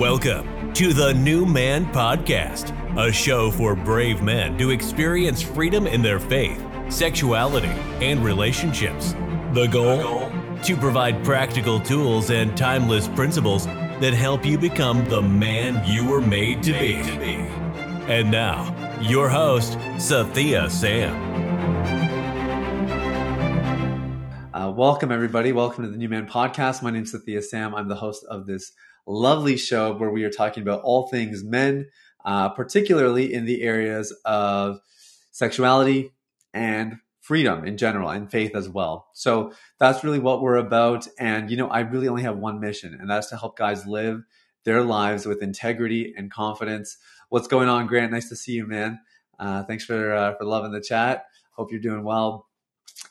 Welcome to the New Man Podcast, a show for brave men to experience freedom in their faith, sexuality, and relationships. The goal? To provide practical tools and timeless principles that help you become the man you were made to be. And now, your host, Sathiya Sam. Uh, welcome, everybody. Welcome to the New Man Podcast. My name is Sathiya Sam. I'm the host of this lovely show where we are talking about all things men, uh, particularly in the areas of sexuality and freedom in general and faith as well. So that's really what we're about. And, you know, I really only have one mission, and that's to help guys live their lives with integrity and confidence. What's going on, Grant? Nice to see you, man. Uh, thanks for uh, for loving the chat. Hope you're doing well.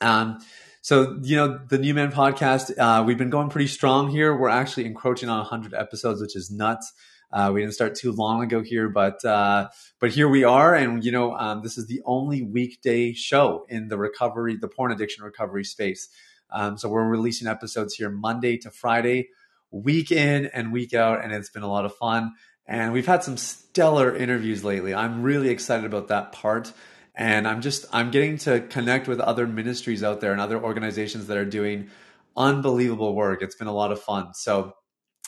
Um, so, you know, the New Man podcast, uh, we've been going pretty strong here. We're actually encroaching on 100 episodes, which is nuts. Uh, we didn't start too long ago here, but uh, but here we are, and you know, um, this is the only weekday show in the recovery, the porn addiction recovery space. Um, so we're releasing episodes here Monday to Friday, week in and week out, and it's been a lot of fun. And we've had some stellar interviews lately. I'm really excited about that part and i'm just i'm getting to connect with other ministries out there and other organizations that are doing unbelievable work. It's been a lot of fun. So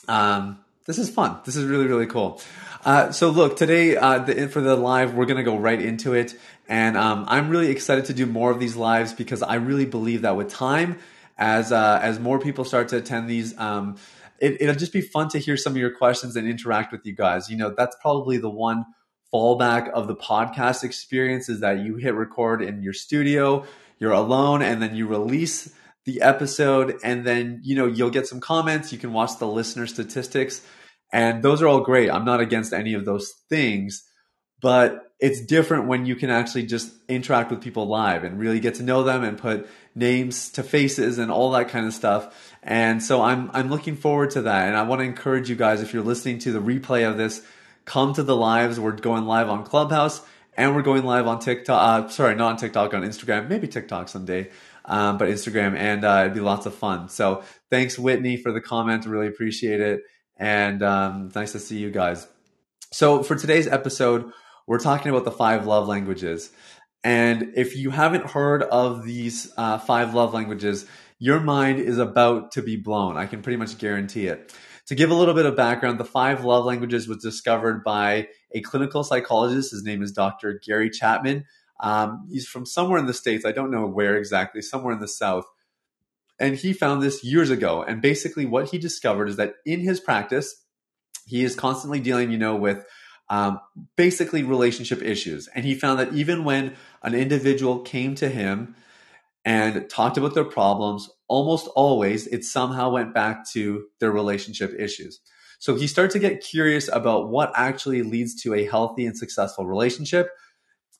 um, this is fun. This is really really cool. Uh, so look today uh, the, for the live we're to go right into it. And um, i'm really excited to do more of these lives because i really believe that with time as uh, as more people start to attend these um, it, it'll just be fun to hear some of your questions and interact with you guys. You know that's probably the one fallback of the podcast experience is that you hit record in your studio, you're alone, and then you release the episode, and then you know you'll get some comments. You can watch the listener statistics, and those are all great. I'm not against any of those things, but it's different when you can actually just interact with people live and really get to know them and put names to faces and all that kind of stuff. And so I'm I'm looking forward to that, and I want to encourage you guys if you're listening to the replay of this come to the lives. We're going live on Clubhouse and we're going live on TikTok. Uh, sorry, not on TikTok, on Instagram. Maybe TikTok someday, um, but Instagram, and uh, it'd be lots of fun. So thanks, Whitney, for the comment. Really appreciate it, and um, nice to see you guys. So for today's episode, we're talking about the five love languages. And if you haven't heard of these uh, five love languages, your mind is about to be blown. I can pretty much guarantee it. To give a little bit of background, the five love languages was discovered by a clinical psychologist. His name is Dr. Gary Chapman. Um, he's from somewhere in the States. I don't know where exactly, somewhere in the South. And he found this years ago. And basically, what he discovered is that in his practice, he is constantly dealing, you know, with um, basically relationship issues. And he found that even when an individual came to him and talked about their problems, almost always it somehow went back to their relationship issues. So he started to get curious about what actually leads to a healthy and successful relationship.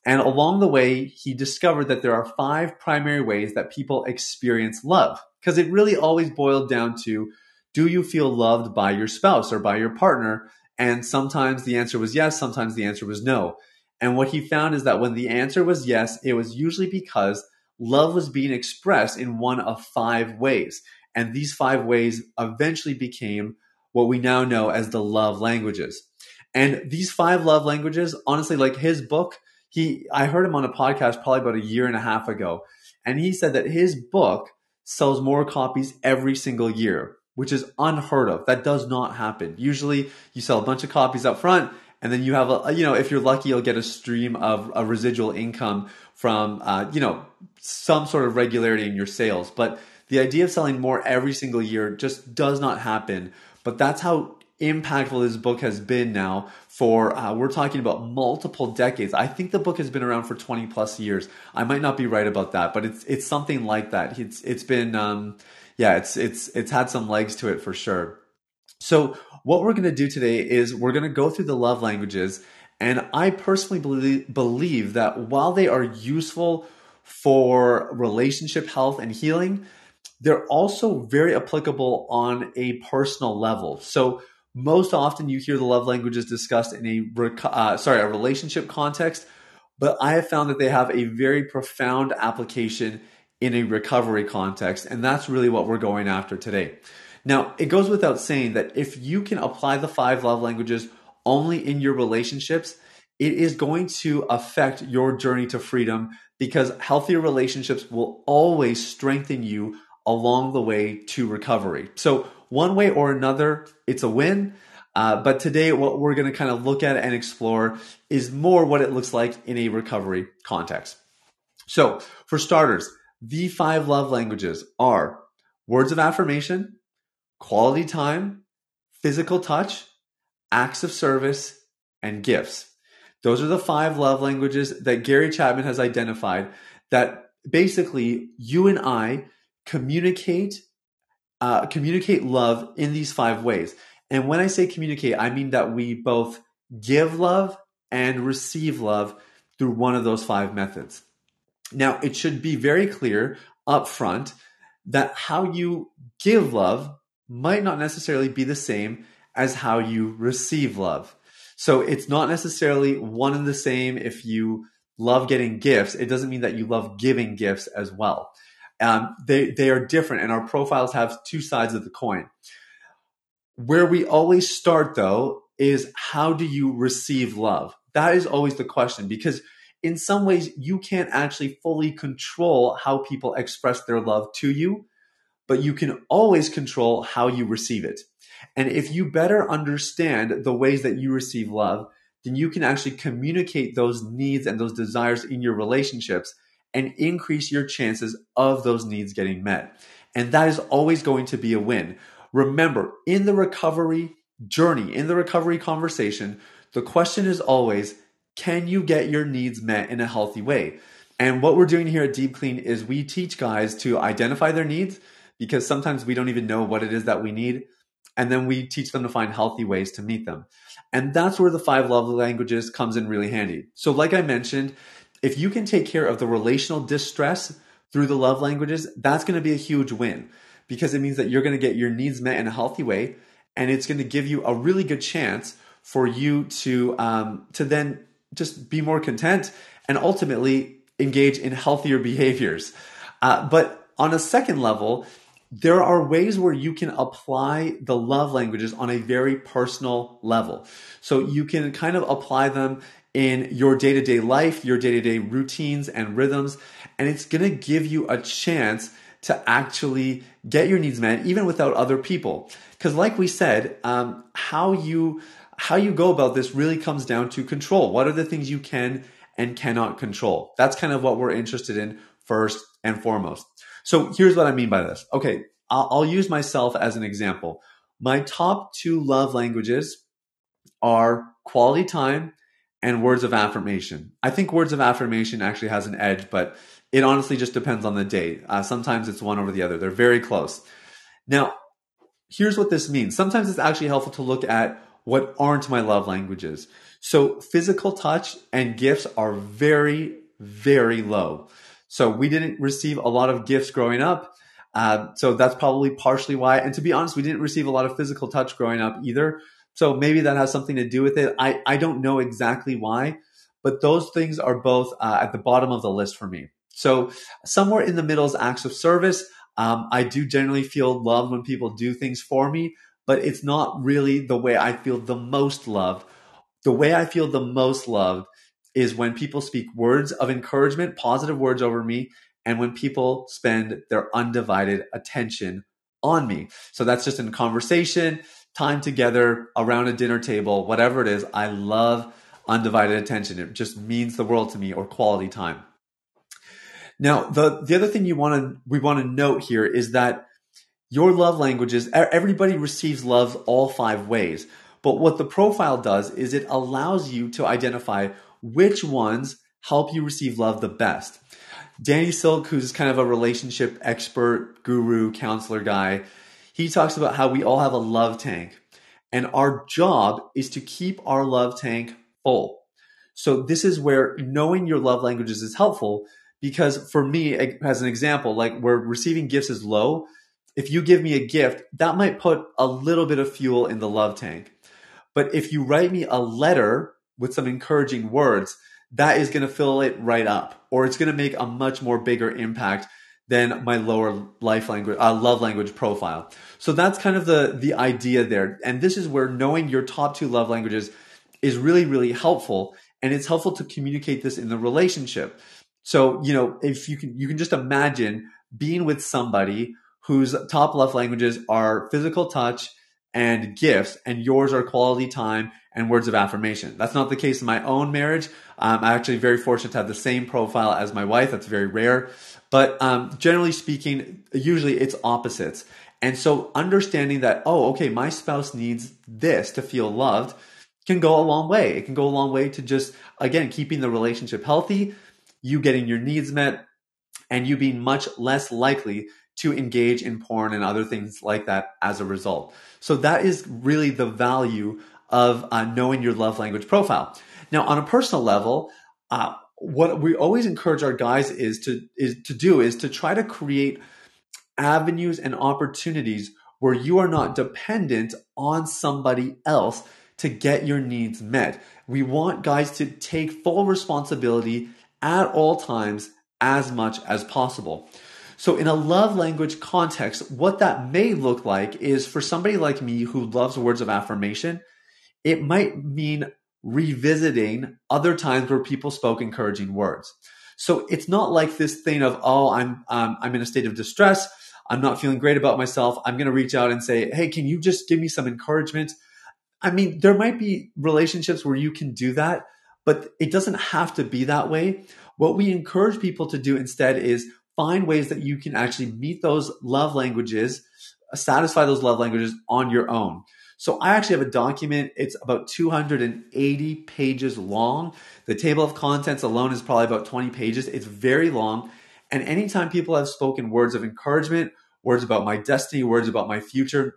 And along the way, he discovered that there are five primary ways that people experience love. Because it really always boiled down to do you feel loved by your spouse or by your partner? And sometimes the answer was yes, sometimes the answer was no. And what he found is that when the answer was yes, it was usually because love was being expressed in one of five ways. And these five ways eventually became what we now know as the love languages. And these five love languages, honestly, like his book, he I heard him on a podcast probably about a year and a half ago, and he said that his book sells more copies every single year, which is unheard of. That does not happen. Usually you sell a bunch of copies up front and then you have a you know if you're lucky you'll get a stream of a residual income from uh, you know some sort of regularity in your sales. But the idea of selling more every single year just does not happen. But that's how impactful this book has been now for uh, we're talking about multiple decades. I think the book has been around for 20 plus years. I might not be right about that but it's it's something like that. It's it's been um, yeah it's it's it's had some legs to it for sure. So what we're going to do today is we're going to go through the love languages. And I personally believe, believe that while they are useful for relationship health and healing, they're also very applicable on a personal level. So most often you hear the love languages discussed in a uh, sorry a relationship context, but I have found that they have a very profound application in a recovery context, and that's really what we're going after today. Now, it goes without saying that if you can apply the five love languages only in your relationships, it is going to affect your journey to freedom because healthier relationships will always strengthen you along the way to recovery. So, one way or another, it's a win. Uh, but today, what we're going to kind of look at and explore is more what it looks like in a recovery context. So, for starters, the five love languages are words of affirmation, quality time, physical touch, acts of service, and gifts. Those are the five love languages that Gary Chapman has identified that basically you and I communicate uh, communicate love in these five ways. And when I say communicate, I mean that we both give love and receive love through one of those five methods. Now, it should be very clear up front that how you give love might not necessarily be the same as how you receive love. So it's not necessarily one and the same if you love getting gifts. It doesn't mean that you love giving gifts as well. Um, they, they are different, and our profiles have two sides of the coin. Where we always start, though, is how do you receive love? That is always the question because in some ways you can't actually fully control how people express their love to you, but you can always control how you receive it. And if you better understand the ways that you receive love, then you can actually communicate those needs and those desires in your relationships and increase your chances of those needs getting met. And that is always going to be a win. Remember, in the recovery journey, in the recovery conversation, the question is always can you get your needs met in a healthy way? And what we're doing here at Deep Clean is we teach guys to identify their needs because sometimes we don't even know what it is that we need. And then we teach them to find healthy ways to meet them. And that's where the five love languages comes in really handy. So, like I mentioned, if you can take care of the relational distress through the love languages, that's going to be a huge win because it means that you're going to get your needs met in a healthy way, and it's going to give you a really good chance for you to um, to then just be more content and ultimately engage in healthier behaviors. Uh, but on a second level, there are ways where you can apply the love languages on a very personal level. So you can kind of apply them in your day to day life, your day to day routines and rhythms. And it's to give you a chance to actually get your needs met, even without other people. Because, like we said, um, how you how you go about this really comes down to control. What are the things you can and cannot control? That's kind of what we're interested in first and foremost. So here's what I mean by this. Okay, I'll, I'll use myself as an example. My top two love languages are quality time and words of affirmation. I think words of affirmation actually has an edge, but it honestly just depends on the day. Uh, sometimes it's one over the other. They're very close. Now, here's what this means. Sometimes it's actually helpful to look at what aren't my love languages. So, physical touch and gifts are very, very low. So, we didn't receive a lot of gifts growing up. Uh, so, that's probably partially why. And to be honest, we didn't receive a lot of physical touch growing up either. So maybe that has something to do with it. I, I don't know exactly why, but those things are both uh, at the bottom of the list for me. So somewhere in the middle is acts of service. Um, I do generally feel loved when people do things for me, but it's not really the way I feel the most loved. The way I feel the most loved is when people speak words of encouragement, positive words over me, and when people spend their undivided attention on me. So that's just in conversation time together around a dinner table, whatever it is, I love undivided attention. It just means the world to me or quality time. Now, the, the other thing you want to, we want to note here is that your love languages, everybody receives love all five ways. But what the profile does is it allows you to identify which ones help you receive love the best. Danny Silk, who's kind of a relationship expert, guru, counselor guy, he talks about how we all have a love tank and our job is to keep our love tank full. So this is where knowing your love languages is helpful because for me, as an example, like where receiving gifts is low, if you give me a gift, that might put a little bit of fuel in the love tank. But if you write me a letter with some encouraging words, that is going to fill it right up, or it's going to make a much more bigger impact than my lower life language, uh, love language profile. So that's kind of the the idea there. And this is where knowing your top two love languages is really really helpful, and it's helpful to communicate this in the relationship. So you know if you can you can just imagine being with somebody whose top love languages are physical touch and gifts, and yours are quality time and words of affirmation. That's not the case in my own marriage. Um, I'm actually very fortunate to have the same profile as my wife. That's very rare. But um, generally speaking, usually it's opposites. And so understanding that, oh, okay, my spouse needs this to feel loved can go a long way. It can go a long way to just, again, keeping the relationship healthy, you getting your needs met, and you being much less likely to engage in porn and other things like that as a result. So that is really the value of uh, knowing your love language profile. Now, on a personal level, uh, what we always encourage our guys is to is to do is to try to create avenues and opportunities where you are not dependent on somebody else to get your needs met. We want guys to take full responsibility at all times as much as possible. So, in a love language context, what that may look like is for somebody like me who loves words of affirmation, it might mean revisiting other times where people spoke encouraging words. So it's not like this thing of, oh, I'm, um, I'm in a state of distress. I'm not feeling great about myself. I'm going to reach out and say, hey, can you just give me some encouragement? I mean, there might be relationships where you can do that, but it doesn't have to be that way. What we encourage people to do instead is find ways that you can actually meet those love languages, satisfy those love languages on your own. So I actually have a document. It's about 280 pages long. The table of contents alone is probably about 20 pages. It's very long. And anytime people have spoken words of encouragement, words about my destiny, words about my future,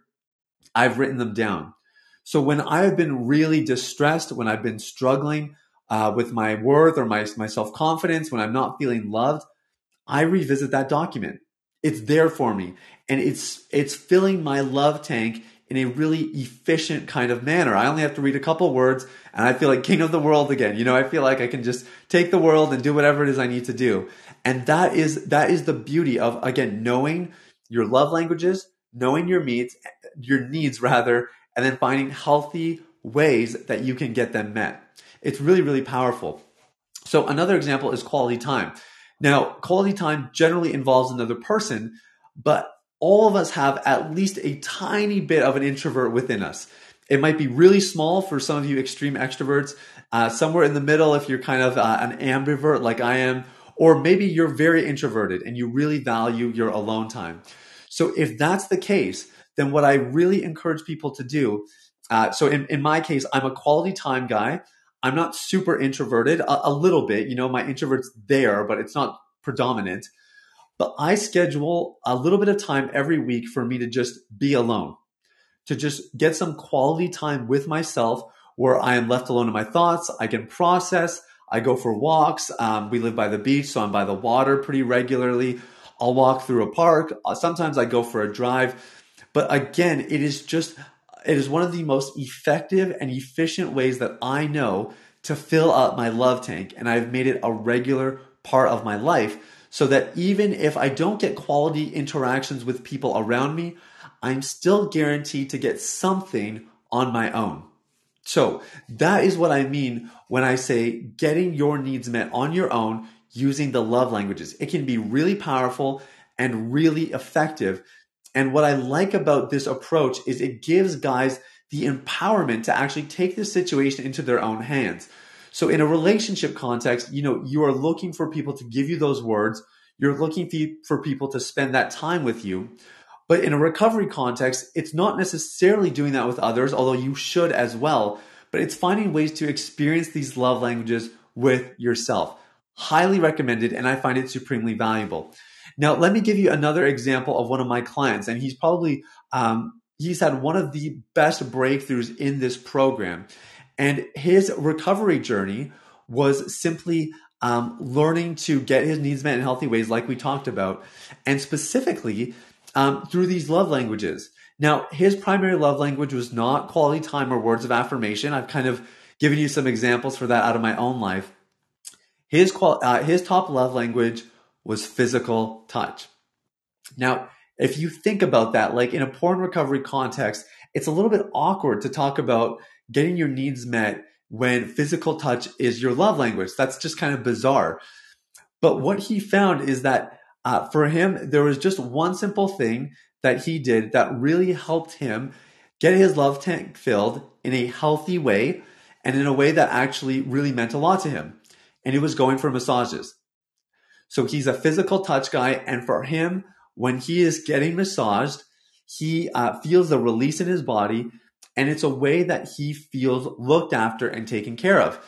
I've written them down. So when I have been really distressed, when I've been struggling uh, with my worth or my, my self confidence, when I'm not feeling loved, I revisit that document. It's there for me and it's it's filling my love tank in a really efficient kind of manner. I only have to read a couple words and I feel like king of the world again. You know, I feel like I can just take the world and do whatever it is I need to do. And that is that is the beauty of again knowing your love languages, knowing your needs, your needs rather, and then finding healthy ways that you can get them met. It's really really powerful. So another example is quality time. Now, quality time generally involves another person, but all of us have at least a tiny bit of an introvert within us. It might be really small for some of you extreme extroverts, uh, somewhere in the middle if you're kind of uh, an ambivert like I am, or maybe you're very introverted and you really value your alone time. So if that's the case, then what I really encourage people to do, uh, so in, in my case, I'm a quality time guy. I'm not super introverted, a, a little bit. You know, my introvert's there, but it's not predominant. But I schedule a little bit of time every week for me to just be alone, to just get some quality time with myself where I am left alone in my thoughts. I can process. I go for walks. Um, we live by the beach, so I'm by the water pretty regularly. I'll walk through a park. Uh, sometimes I go for a drive. But again, it is just it is one of the most effective and efficient ways that I know to fill up my love tank. And I've made it a regular part of my life so that even if I don't get quality interactions with people around me, I'm still guaranteed to get something on my own. So that is what I mean when I say getting your needs met on your own using the love languages. It can be really powerful and really effective and what I like about this approach is it gives guys the empowerment to actually take the situation into their own hands. So in a relationship context, you know, you are looking for people to give you those words. You're looking for people to spend that time with you. But in a recovery context, it's not necessarily doing that with others, although you should as well. But it's finding ways to experience these love languages with yourself. Highly recommended, and I find it supremely valuable. Now, let me give you another example of one of my clients, and he's probably um, he's had one of the best breakthroughs in this program, and his recovery journey was simply um, learning to get his needs met in healthy ways, like we talked about, and specifically um, through these love languages. Now, his primary love language was not quality time or words of affirmation. I've kind of given you some examples for that out of my own life. His qual- uh, his top love language was physical touch. Now, if you think about that, like in a porn recovery context, it's a little bit awkward to talk about getting your needs met when physical touch is your love language. That's just kind of bizarre. But what he found is that uh, for him, there was just one simple thing that he did that really helped him get his love tank filled in a healthy way and in a way that actually really meant a lot to him. And it was going for massages. So he's a physical touch guy. And for him, when he is getting massaged, he uh, feels the release in his body. And it's a way that he feels looked after and taken care of.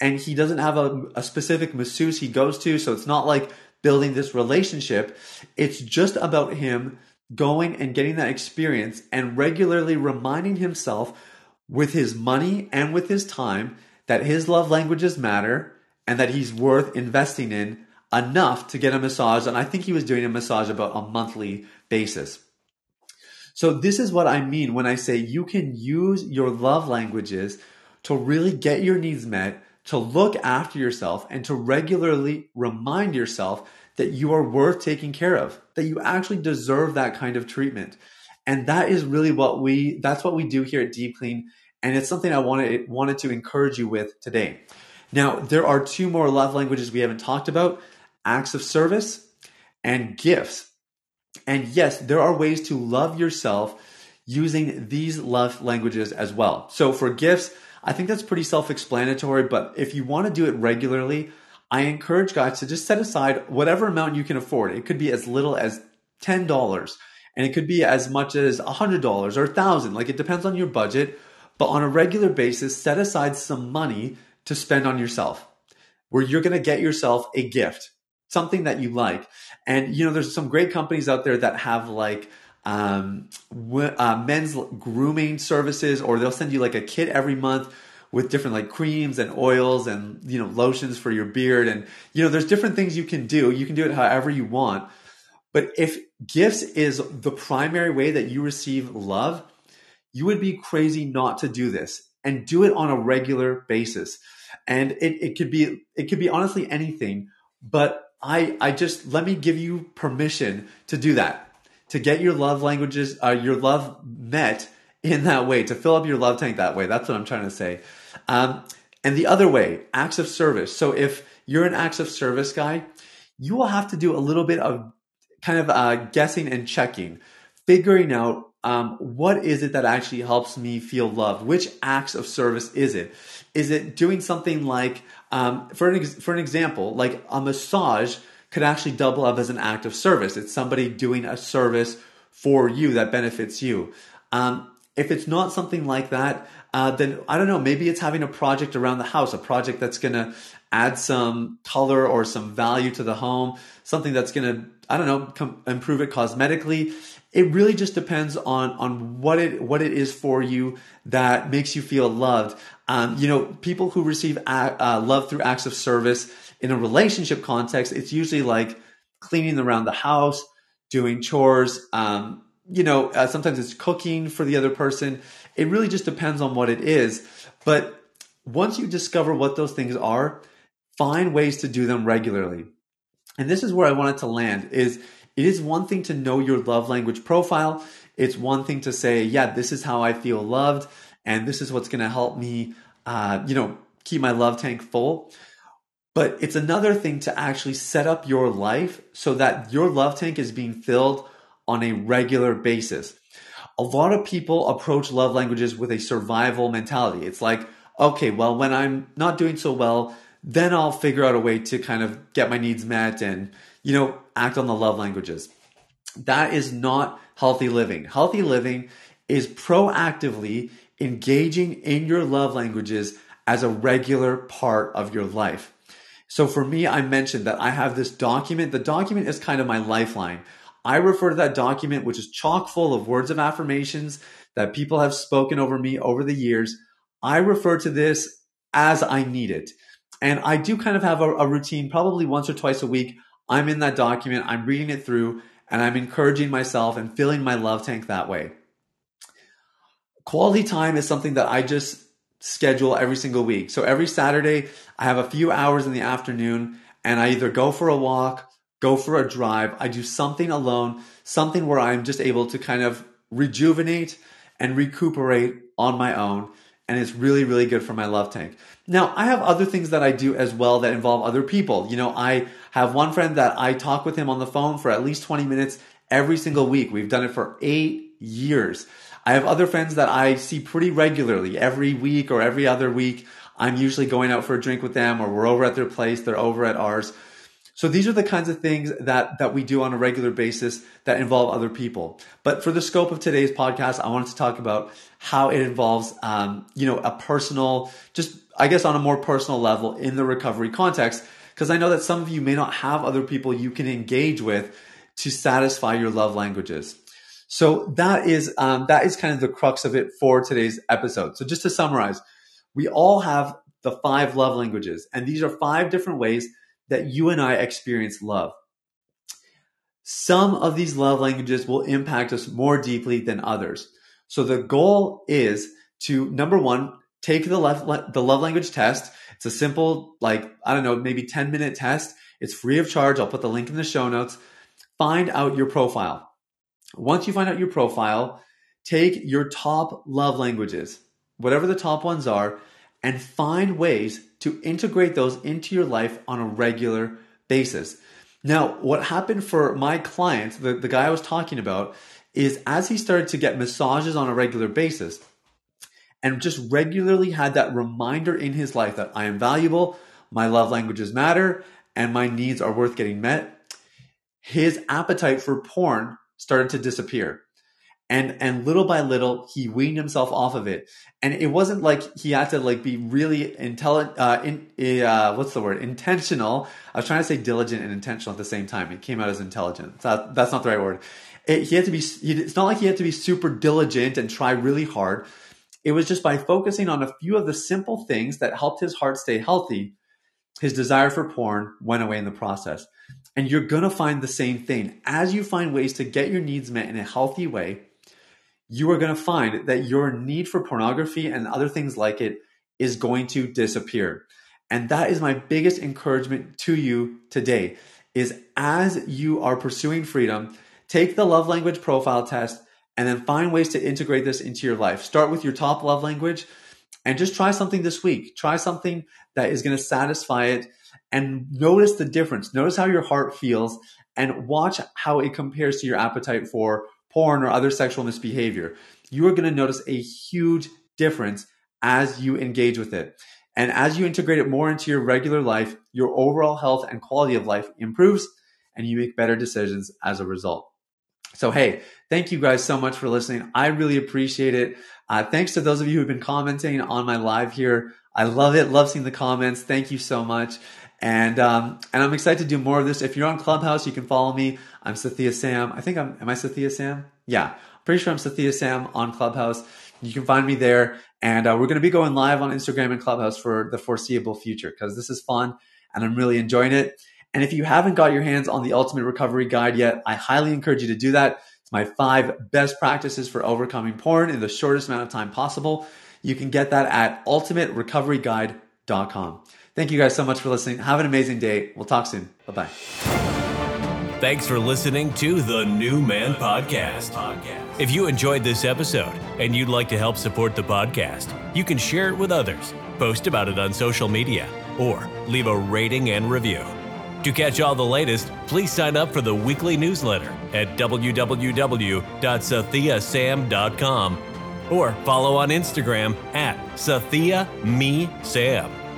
And he doesn't have a, a specific masseuse he goes to. So it's not like building this relationship. It's just about him going and getting that experience and regularly reminding himself with his money and with his time that his love languages matter and that he's worth investing in enough to get a massage. And I think he was doing a massage about a monthly basis. So this is what I mean when I say you can use your love languages to really get your needs met, to look after yourself and to regularly remind yourself that you are worth taking care of, that you actually deserve that kind of treatment. And that is really what we that's what we do here at Deep Clean and it's something I wanted wanted to encourage you with today. Now, there are two more love languages we haven't talked about, acts of service and gifts. And yes, there are ways to love yourself using these love languages as well. So for gifts, I think that's pretty self-explanatory, but if you want to do it regularly, I encourage guys to just set aside whatever amount you can afford. It could be as little as $10 and it could be as much as $100 or 1000 like it depends on your budget but on a regular basis set aside some money to spend on yourself where you're going to get yourself a gift something that you like. And you know there's some great companies out there that have like um, uh, men's grooming services or they'll send you like a kit every month with different like creams and oils and you know lotions for your beard. And you know there's different things you can do. You can do it however you want. But if gifts is the primary way that you receive love you would be crazy not to do this and do it on a regular basis. And it, it could be it could be honestly anything but i i just let me give you permission to do that to get your love languages uh, your love met in that way to fill up your love tank that way that's what i'm trying to say um, and the other way, acts of service. So if you're an acts of service guy, you will have to do a little bit of kind of uh, guessing and checking, figuring out um, what is it that actually helps me feel loved? Which acts of service is it? Is it doing something like, um, for, an ex- for an example, like a massage could actually double up as an act of service. It's somebody doing a service for you that benefits you. Um, if it's not something like that, uh, then I don't know, maybe it's having a project around the house, a project that's going to add some color or some value to the home, something that's going to, I don't know, com- improve it cosmetically. It really just depends on on what it what it is for you that makes you feel loved. Um, you know, people who receive uh, love through acts of service in a relationship context, it's usually like cleaning around the house, doing chores, um, you know, uh, sometimes it's cooking for the other person. It really just depends on what it is. But once you discover what those things are, find ways to do them regularly. And this is where I wanted to land is it is one thing to know your love language profile. It's one thing to say, yeah, this is how I feel loved. And this is what's going to help me, uh, you know, keep my love tank full. But it's another thing to actually set up your life so that your love tank is being filled on a regular basis. A lot of people approach love languages with a survival mentality. It's like, okay, well, when I'm not doing so well, then I'll figure out a way to kind of get my needs met and, you know, act on the love languages. That is not healthy living. Healthy living is proactively engaging in your love languages as a regular part of your life. So for me, I mentioned that I have this document. The document is kind of my lifeline. I refer to that document, which is chock full of words of affirmations that people have spoken over me over the years. I refer to this as I need it. And I do kind of have a, a routine, probably once or twice a week. I'm in that document, I'm reading it through, and I'm encouraging myself and filling my love tank that way. Quality time is something that I just schedule every single week. So every Saturday, I have a few hours in the afternoon and I either go for a walk go for a drive. I do something alone, something where I'm just able to kind of rejuvenate and recuperate on my own. And it's really, really good for my love tank. Now, I have other things that I do as well that involve other people. You know, I have one friend that I talk with him on the phone for at least 20 minutes every single week. We've done it for eight years. I have other friends that I see pretty regularly every week or every other week. I'm usually going out for a drink with them or we're over at their place, they're over at ours. So these are the kinds of things that, that we do on a regular basis that involve other people. But for the scope of today's podcast, I wanted to talk about how it involves, um, you know, a personal, just I guess on a more personal level in the recovery context. Because I know that some of you may not have other people you can engage with to satisfy your love languages. So that is um, that is kind of the crux of it for today's episode. So just to summarize, we all have the five love languages, and these are five different ways that you and I experience love. Some of these love languages will impact us more deeply than others. So the goal is to number one, take the love, the love language test. It's a simple, like, I don't know, maybe 10 minute test. It's free of charge. I'll put the link in the show notes. Find out your profile. Once you find out your profile, take your top love languages, whatever the top ones are, and find ways to integrate those into your life on a regular basis. Now, what happened for my client, the, the guy I was talking about, is as he started to get massages on a regular basis and just regularly had that reminder in his life that I am valuable, my love languages matter, and my needs are worth getting met, his appetite for porn started to disappear and and little by little he weaned himself off of it. And it wasn't like he had to like be really intelligent uh, in, uh, what's the word? Intentional. I was trying to say diligent and intentional at the same time. It came out as intelligent. That, that's not the right word. It, he had to be it's not like he had to be super diligent and try really hard. It was just by focusing on a few of the simple things that helped his heart stay healthy his desire for porn went away in the process. And you're going to find the same thing. As you find ways to get your needs met in a healthy way you are going to find that your need for pornography and other things like it is going to disappear. And that is my biggest encouragement to you today is as you are pursuing freedom, take the love language profile test and then find ways to integrate this into your life. Start with your top love language and just try something this week. Try something that is going to satisfy it and notice the difference. Notice how your heart feels and watch how it compares to your appetite for porn or other sexual misbehavior, you are going to notice a huge difference as you engage with it. And as you integrate it more into your regular life, your overall health and quality of life improves and you make better decisions as a result. So, hey, thank you guys so much for listening. I really appreciate it. Uh, thanks to those of you who've been commenting on my live here. I love it. Love seeing the comments. Thank you so much. And um, and I'm excited to do more of this. If you're on Clubhouse, you can follow me. I'm Sathiya Sam. I think I'm. Am I Sathiya Sam? Yeah, pretty sure I'm Sathiya Sam on Clubhouse. You can find me there, and uh, we're going to be going live on Instagram and Clubhouse for the foreseeable future because this is fun and I'm really enjoying it. And if you haven't got your hands on the Ultimate Recovery Guide yet, I highly encourage you to do that. It's my five best practices for overcoming porn in the shortest amount of time possible. You can get that at ultimaterecoveryguide.com. Thank you guys so much for listening. Have an amazing day. We'll talk soon. Bye bye. Thanks for listening to the New Man Podcast. If you enjoyed this episode and you'd like to help support the podcast, you can share it with others, post about it on social media, or leave a rating and review. To catch all the latest, please sign up for the weekly newsletter at www.sathiyasam.com or follow on Instagram at Sathiya Me Sam.